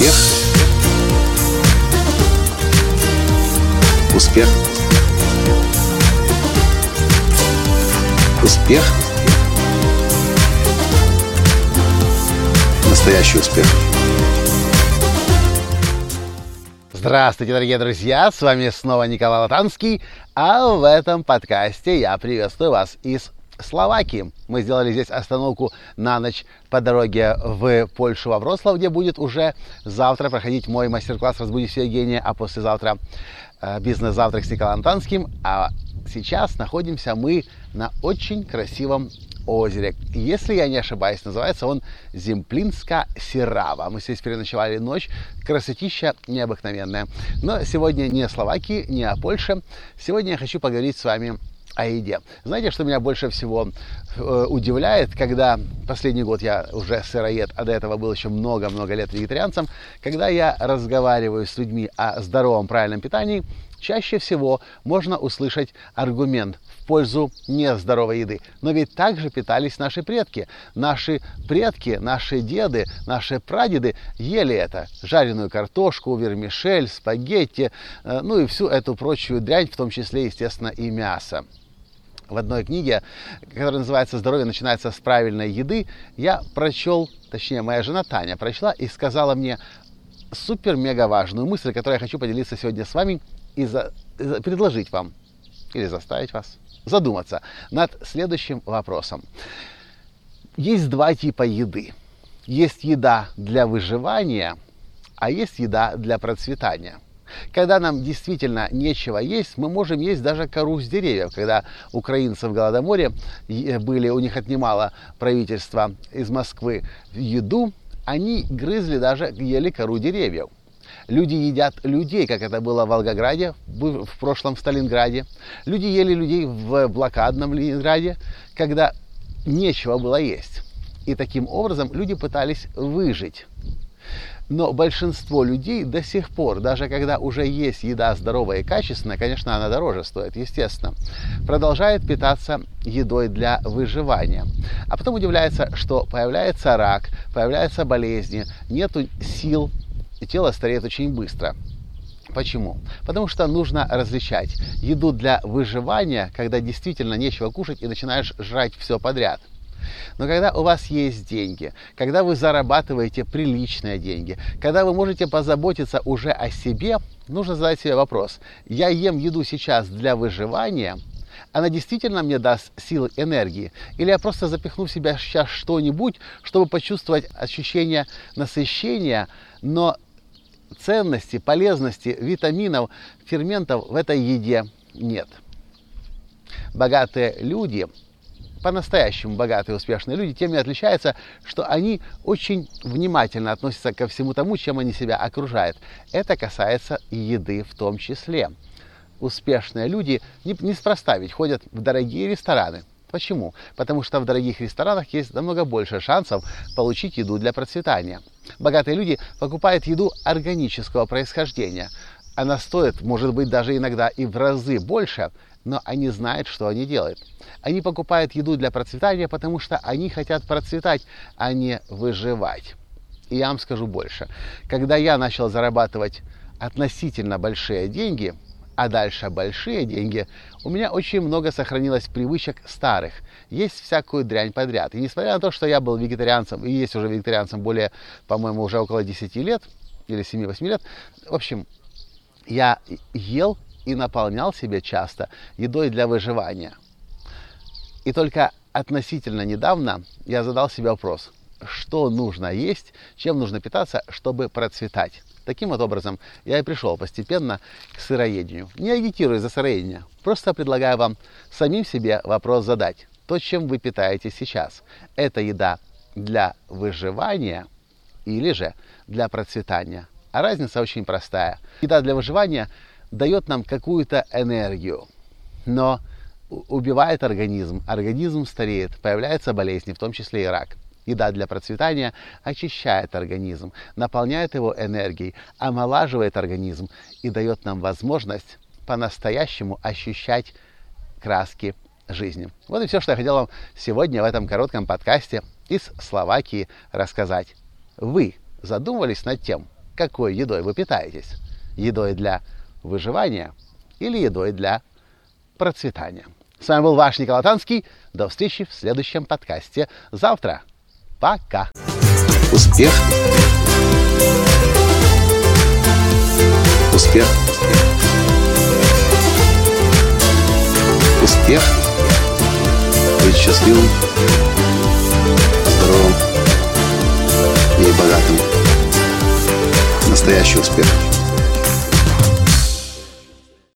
Успех. Успех. Успех. Настоящий успех. Здравствуйте, дорогие друзья! С вами снова Николай Латанский, а в этом подкасте я приветствую вас из Словакии. Мы сделали здесь остановку на ночь по дороге в Польшу, во Вроцлав, где будет уже завтра проходить мой мастер-класс «Разбуди все гения», а послезавтра э, бизнес-завтрак с Николаем Танским. А сейчас находимся мы на очень красивом озере. Если я не ошибаюсь, называется он Земплинска Сирава. Мы здесь переночевали ночь. Красотища необыкновенная. Но сегодня не о Словакии, не о Польше. Сегодня я хочу поговорить с вами о еде. Знаете, что меня больше всего э, удивляет, когда последний год я уже сыроед, а до этого был еще много-много лет вегетарианцем, когда я разговариваю с людьми о здоровом, правильном питании, чаще всего можно услышать аргумент в пользу нездоровой еды. Но ведь так же питались наши предки. Наши предки, наши деды, наши прадеды ели это. Жареную картошку, вермишель, спагетти, э, ну и всю эту прочую дрянь, в том числе, естественно, и мясо в одной книге, которая называется «Здоровье начинается с правильной еды», я прочел, точнее, моя жена Таня прочла и сказала мне супер-мега важную мысль, которую я хочу поделиться сегодня с вами и за, предложить вам или заставить вас задуматься над следующим вопросом. Есть два типа еды. Есть еда для выживания, а есть еда для процветания. Когда нам действительно нечего есть, мы можем есть даже кору с деревьев. Когда украинцы в Голодоморе были, у них отнимало правительство из Москвы еду, они грызли даже, ели кору деревьев. Люди едят людей, как это было в Волгограде, в прошлом в Сталинграде. Люди ели людей в блокадном Ленинграде, когда нечего было есть. И таким образом люди пытались выжить. Но большинство людей до сих пор, даже когда уже есть еда здоровая и качественная, конечно, она дороже стоит, естественно, продолжает питаться едой для выживания. А потом удивляется, что появляется рак, появляются болезни, нет сил тело стареет очень быстро. Почему? Потому что нужно различать еду для выживания, когда действительно нечего кушать и начинаешь жрать все подряд. Но когда у вас есть деньги, когда вы зарабатываете приличные деньги, когда вы можете позаботиться уже о себе, нужно задать себе вопрос. Я ем еду сейчас для выживания, она действительно мне даст силы, энергии? Или я просто запихну в себя сейчас что-нибудь, чтобы почувствовать ощущение насыщения, но ценности, полезности витаминов, ферментов в этой еде нет. Богатые люди, по-настоящему богатые успешные люди, тем и отличаются, что они очень внимательно относятся ко всему тому, чем они себя окружают. Это касается и еды в том числе. Успешные люди неспроста ведь ходят в дорогие рестораны, Почему? Потому что в дорогих ресторанах есть намного больше шансов получить еду для процветания. Богатые люди покупают еду органического происхождения. Она стоит, может быть, даже иногда и в разы больше, но они знают, что они делают. Они покупают еду для процветания, потому что они хотят процветать, а не выживать. И я вам скажу больше. Когда я начал зарабатывать относительно большие деньги – а дальше большие деньги, у меня очень много сохранилось привычек старых. Есть всякую дрянь подряд. И несмотря на то, что я был вегетарианцем, и есть уже вегетарианцем более, по-моему, уже около 10 лет, или 7-8 лет, в общем, я ел и наполнял себе часто едой для выживания. И только относительно недавно я задал себе вопрос, что нужно есть, чем нужно питаться, чтобы процветать. Таким вот образом я и пришел постепенно к сыроедению. Не агитирую за сыроедение, просто предлагаю вам самим себе вопрос задать. То, чем вы питаетесь сейчас, это еда для выживания или же для процветания. А разница очень простая. Еда для выживания дает нам какую-то энергию, но убивает организм, организм стареет, появляются болезни, в том числе и рак. Еда для процветания очищает организм, наполняет его энергией, омолаживает организм и дает нам возможность по-настоящему ощущать краски жизни. Вот и все, что я хотел вам сегодня в этом коротком подкасте из Словакии рассказать. Вы задумывались над тем, какой едой вы питаетесь. Едой для выживания или едой для процветания. С вами был ваш Николай Танский. До встречи в следующем подкасте завтра. Пока. Успех. Успех. Успех. Быть счастливым, здоровым и богатым. Настоящий успех.